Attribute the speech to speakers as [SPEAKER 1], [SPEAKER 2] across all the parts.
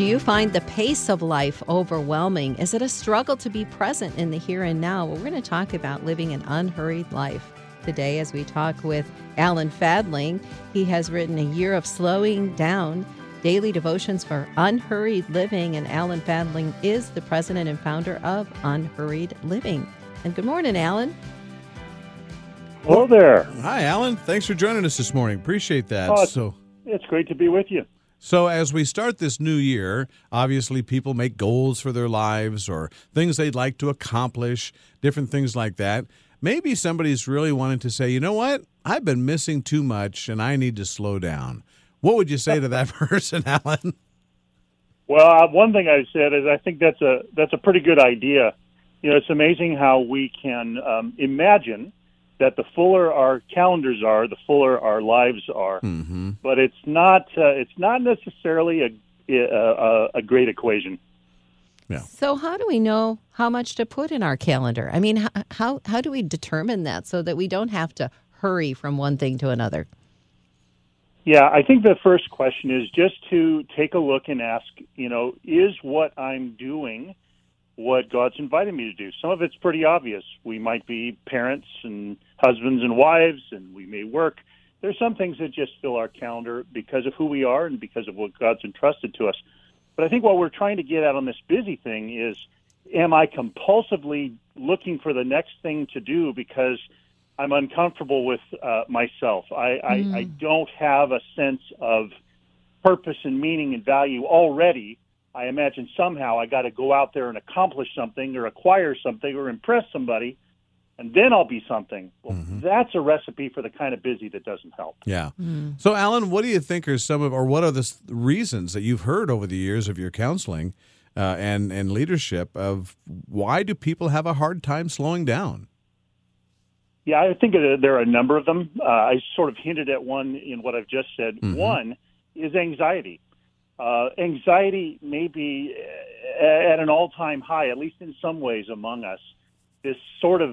[SPEAKER 1] Do you find the pace of life overwhelming? Is it a struggle to be present in the here and now? Well, we're going to talk about living an unhurried life today as we talk with Alan Fadling. He has written A Year of Slowing Down Daily Devotions for Unhurried Living, and Alan Fadling is the president and founder of Unhurried Living. And good morning, Alan.
[SPEAKER 2] Hello there.
[SPEAKER 3] Hi, Alan. Thanks for joining us this morning. Appreciate that.
[SPEAKER 2] Oh,
[SPEAKER 3] so,
[SPEAKER 2] it's great to be with you.
[SPEAKER 3] So as we start this new year, obviously people make goals for their lives or things they'd like to accomplish, different things like that. Maybe somebody's really wanting to say, you know what? I've been missing too much and I need to slow down. What would you say to that person, Alan?
[SPEAKER 2] Well, uh, one thing I said is I think that's a that's a pretty good idea. You know, it's amazing how we can um, imagine that the fuller our calendars are, the fuller our lives are.
[SPEAKER 3] Mm-hmm.
[SPEAKER 2] But it's not uh, it's not necessarily a, a a great equation. Yeah.
[SPEAKER 1] So, how do we know how much to put in our calendar? I mean, how, how, how do we determine that so that we don't have to hurry from one thing to another?
[SPEAKER 2] Yeah, I think the first question is just to take a look and ask, you know, is what I'm doing what God's invited me to do? Some of it's pretty obvious. We might be parents and husbands and wives, and we may work. There's some things that just fill our calendar because of who we are and because of what God's entrusted to us. But I think what we're trying to get at on this busy thing is am I compulsively looking for the next thing to do because I'm uncomfortable with uh, myself? I, I, I don't have a sense of purpose and meaning and value already. I imagine somehow I got to go out there and accomplish something or acquire something or impress somebody, and then I'll be something. Well, that's a recipe for the kind of busy that doesn't help.
[SPEAKER 3] Yeah. So, Alan, what do you think are some of, or what are the reasons that you've heard over the years of your counseling uh, and and leadership of why do people have a hard time slowing down?
[SPEAKER 2] Yeah, I think there are a number of them. Uh, I sort of hinted at one in what I've just said. One is anxiety. Uh, anxiety may be uh, at an all-time high, at least in some ways among us. This sort of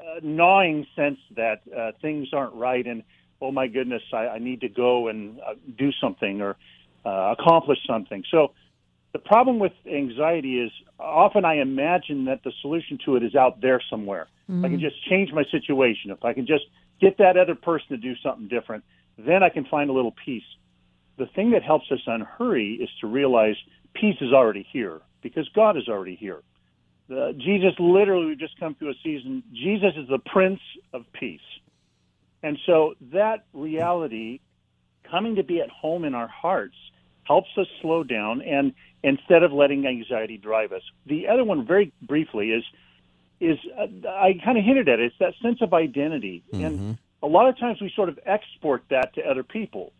[SPEAKER 2] uh, gnawing sense that uh, things aren't right, and oh my goodness, I, I need to go and uh, do something or uh, accomplish something. So the problem with anxiety is often I imagine that the solution to it is out there somewhere. If I can just change my situation, if I can just get that other person to do something different, then I can find a little peace. The thing that helps us unhurry is to realize peace is already here because God is already here. Uh, Jesus, literally, we've just come through a season. Jesus is the Prince of Peace. And so that reality coming to be at home in our hearts helps us slow down and instead of letting anxiety drive us. The other one, very briefly, is is uh, I kind of hinted at it. It's that sense of identity, and a lot of times we sort of export that to other people.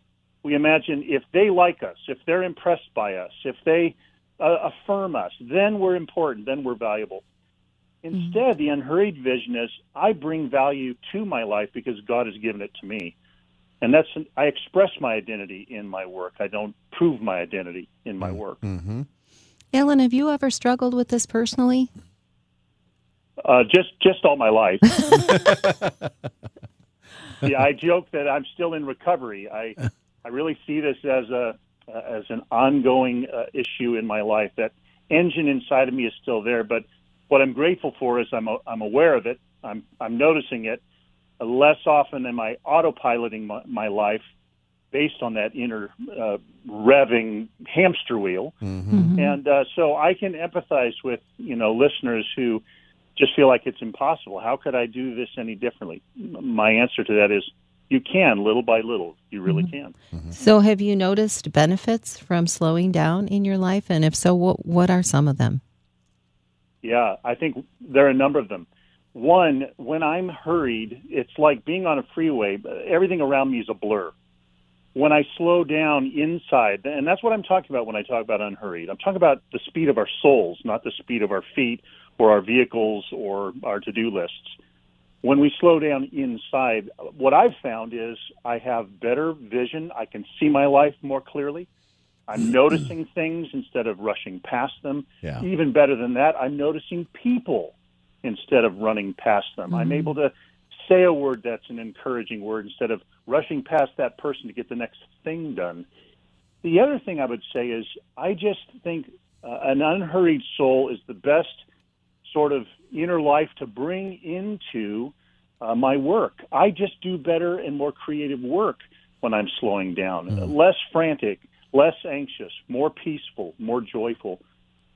[SPEAKER 2] We imagine if they like us, if they're impressed by us, if they uh, affirm us, then we're important, then we're valuable. Instead, the unhurried vision is I bring value to my life because God has given it to me. And that's I express my identity in my work. I don't prove my identity in my work.
[SPEAKER 1] Alan, have you ever struggled with this personally?
[SPEAKER 2] Uh, just just all my life. yeah, I joke that I'm still in recovery. I I really see this as a uh, as an ongoing uh, issue in my life. That engine inside of me is still there, but what I'm grateful for is I'm a, I'm aware of it. I'm I'm noticing it. Uh, less often am I autopiloting my, my life based on that inner uh, revving hamster wheel. And uh, so I can empathize with you know listeners who just feel like it's impossible. How could I do this any differently? My answer to that is you can, little by little. You really mm-hmm. can. Mm-hmm.
[SPEAKER 1] So, have you noticed benefits from slowing down in your life? And if so, what, what are some of them?
[SPEAKER 2] Yeah, I think there are a number of them. One, when I'm hurried, it's like being on a freeway. Everything around me is a blur. When I slow down inside, and that's what I'm talking about when I talk about unhurried. I'm talking about the speed of our souls, not the speed of our feet or our vehicles or our to-do lists. When we slow down inside, what I've found is I have better vision. I can see my life more clearly. I'm noticing things instead of rushing past them.
[SPEAKER 3] Yeah.
[SPEAKER 2] Even better than that, I'm noticing people instead of running past them. I'm able to say a word that's an encouraging word instead of rushing past that person to get the next thing done. the other thing I would say is I just think uh, an unhurried soul is the best sort of inner life to bring into uh, my work. I just do better and more creative work when I'm slowing down, mm. less frantic, less anxious, more peaceful, more joyful.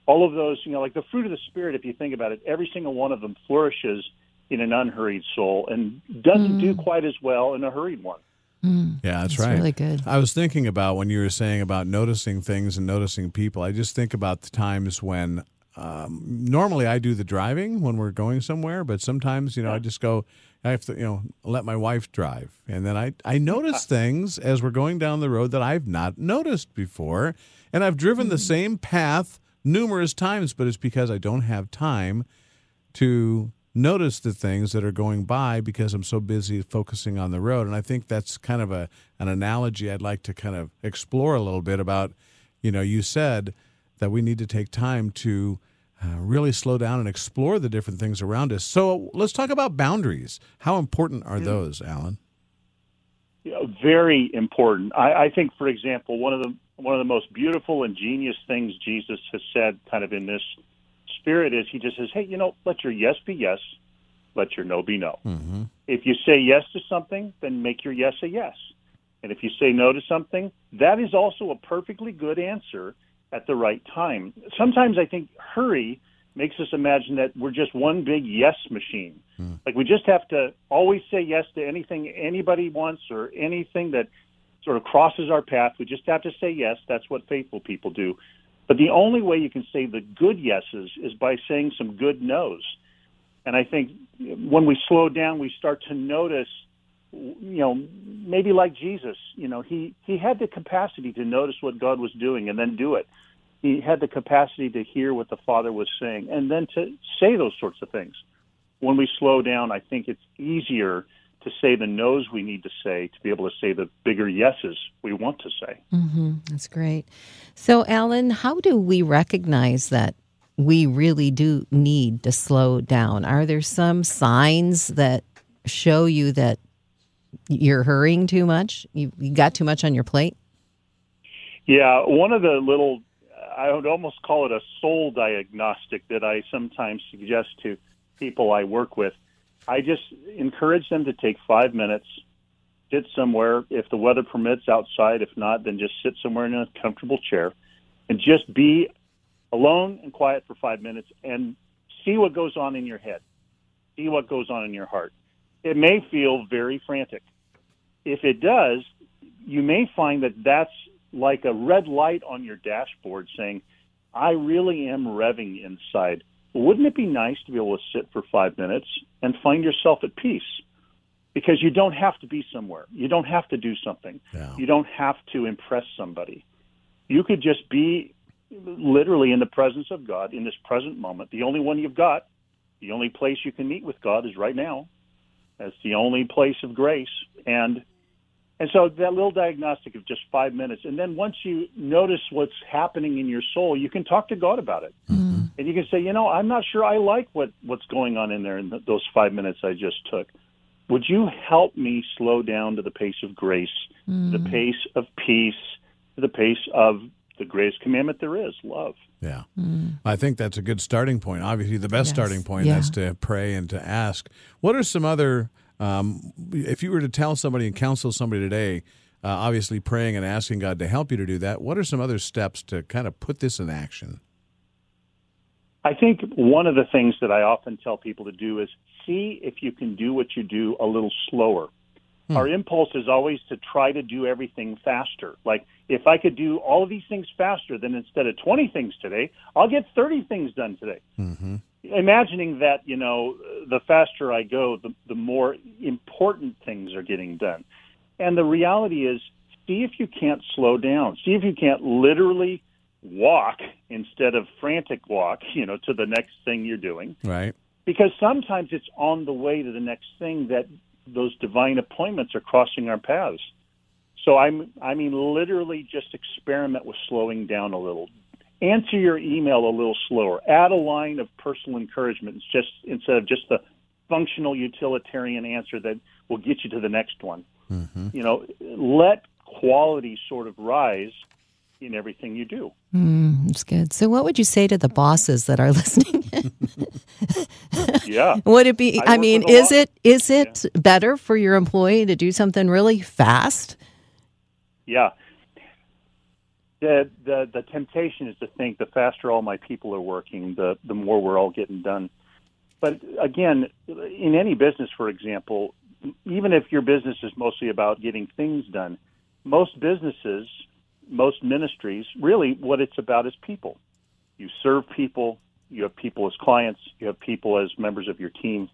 [SPEAKER 2] All of those, you know, like the fruit of the spirit. If you think about it, every single one of them flourishes in an unhurried soul and doesn't mm. do quite as well in a hurried one.
[SPEAKER 1] Mm,
[SPEAKER 3] yeah, that's,
[SPEAKER 1] that's
[SPEAKER 3] right.
[SPEAKER 1] Really good.
[SPEAKER 3] I was thinking about when you were saying about noticing things and noticing people. I just think about the times when um, normally I do the driving when we're going somewhere, but sometimes you know I just go. I have to you know let my wife drive, and then I I notice things as we're going down the road that I've not noticed before, and I've driven the mm. same path numerous times, but it's because I don't have time to notice the things that are going by because I'm so busy focusing on the road. And I think that's kind of a an analogy I'd like to kind of explore a little bit about. You know, you said that we need to take time to uh, really slow down and explore the different things around us. So let's talk about boundaries. How important are those, Alan?
[SPEAKER 2] Yeah, very important. I, I think, for example, one of the one of the most beautiful and genius things Jesus has said, kind of in this spirit is he just says, hey, you know, let your yes be yes, let your no be no. Mm-hmm. If you say yes to something, then make your yes a yes. And if you say no to something, that is also a perfectly good answer at the right time. Sometimes I think hurry makes us imagine that we're just one big yes machine. Mm. Like we just have to always say yes to anything anybody wants or anything that sort of crosses our path. We just have to say yes. That's what faithful people do. But the only way you can say the good yeses is by saying some good nos. And I think when we slow down, we start to notice, you know, maybe like Jesus, you know, he, he had the capacity to notice what God was doing and then do it. He had the capacity to hear what the Father was saying and then to say those sorts of things. When we slow down, I think it's easier to say the no's we need to say to be able to say the bigger yeses we want to say.
[SPEAKER 1] Mm-hmm. That's great. So, Alan, how do we recognize that we really do need to slow down? Are there some signs that show you that you're hurrying too much? You, you got too much on your plate?
[SPEAKER 2] Yeah, one of the little, I would almost call it a soul diagnostic that I sometimes suggest to people I work with I just encourage them to take five minutes, sit somewhere. If the weather permits, outside. If not, then just sit somewhere in a comfortable chair and just be alone and quiet for five minutes and see what goes on in your head. See what goes on in your heart. It may feel very frantic. If it does, you may find that that's like a red light on your dashboard saying, I really am revving inside wouldn't it be nice to be able to sit for five minutes and find yourself at peace? Because you don't have to be somewhere. You don't have to do something. You don't have to impress somebody. You could just be literally in the presence of God in this present moment. The only one you've got, the only place you can meet with God is right now. That's the only place of grace. And and so that little diagnostic of just five minutes, and then once you notice what's happening in your soul, you can talk to God about it. Mm-hmm and you can say, you know, I'm not sure I like what what's going on in there in those five minutes I just took. Would you help me slow down to the pace of grace, mm. the pace of peace, the pace of the greatest commandment there is, love?
[SPEAKER 3] Yeah. Mm. I think that's a good starting point. Obviously, the best yes. starting point yeah. is to pray and to ask. What are some other, um, if you were to tell somebody and counsel somebody today, uh, obviously praying and asking God to help you to do that, what are some other steps to kind of put this in action?
[SPEAKER 2] I think one of the things that I often tell people to do is see if you can do what you do a little slower. Hmm. Our impulse is always to try to do everything faster. Like, if I could do all of these things faster, then instead of 20 things today, I'll get 30 things done today. Mm-hmm. Imagining that, you know, the faster I go, the, the more important things are getting done. And the reality is, see if you can't slow down. See if you can't literally walk instead of frantic walk, you know, to the next thing you're doing.
[SPEAKER 3] Right.
[SPEAKER 2] Because sometimes it's on the way to the next thing that those divine appointments are crossing our paths. So I'm I mean literally just experiment with slowing down a little. Answer your email a little slower. Add a line of personal encouragement just instead of just the functional utilitarian answer that will get you to the next one. Mm-hmm. You know, let quality sort of rise in everything you do.
[SPEAKER 1] Mm, that's good. So, what would you say to the bosses that are listening?
[SPEAKER 2] yeah.
[SPEAKER 1] Would it be?
[SPEAKER 2] I
[SPEAKER 1] I, mean, is it is it better for your employee to do something really fast?
[SPEAKER 2] Yeah. The, the the temptation is to think the faster all my people are working, the the more we're all getting done. But again, in any business, for example, even if your business is mostly about getting things done, most businesses, most ministries, really what it's about is people. You serve people, you have people as clients, you have people as members of your team.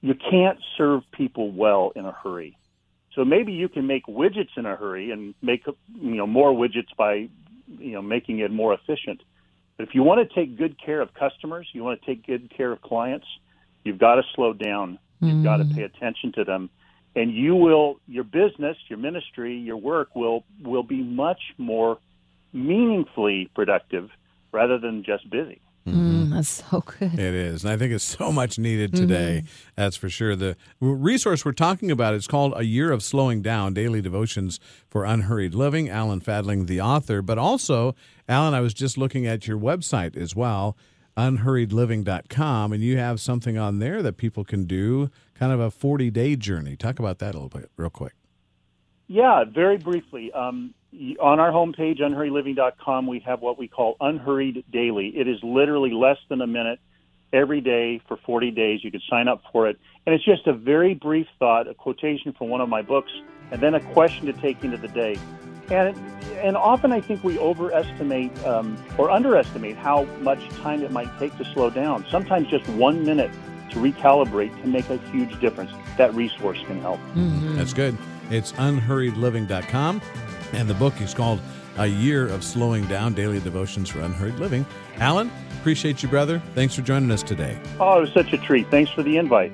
[SPEAKER 2] You can't serve people well in a hurry. So maybe you can make widgets in a hurry and make you know more widgets by you know making it more efficient. But if you want to take good care of customers, you want to take good care of clients, you've got to slow down. You've got to mm. pay attention to them, and you will your business, your ministry, your work will will be much more meaningfully productive rather than just busy.
[SPEAKER 1] Mm, that's so good.
[SPEAKER 3] It is. And I think it's so much needed today. That's for sure. The resource we're talking about is called A Year of Slowing Down Daily Devotions for Unhurried Living. Alan Fadling, the author. But also, Alan, I was just looking at your website as well, unhurriedliving.com, and you have something on there that people can do, kind of a 40 day journey. Talk about that a little bit, real quick.
[SPEAKER 2] Yeah, very briefly. Um, on our homepage, unhurriedliving.com, we have what we call Unhurried Daily. It is literally less than a minute every day for 40 days. You can sign up for it. And it's just a very brief thought, a quotation from one of my books, and then a question to take into the day. And, and often I think we overestimate um, or underestimate how much time it might take to slow down. Sometimes just one minute to recalibrate can make a huge difference. That resource can help. Mm-hmm.
[SPEAKER 3] That's good. It's unhurriedliving.com. And the book is called A Year of Slowing Down Daily Devotions for Unhurried Living. Alan, appreciate you, brother. Thanks for joining us today.
[SPEAKER 2] Oh, it was such a treat. Thanks for the invite.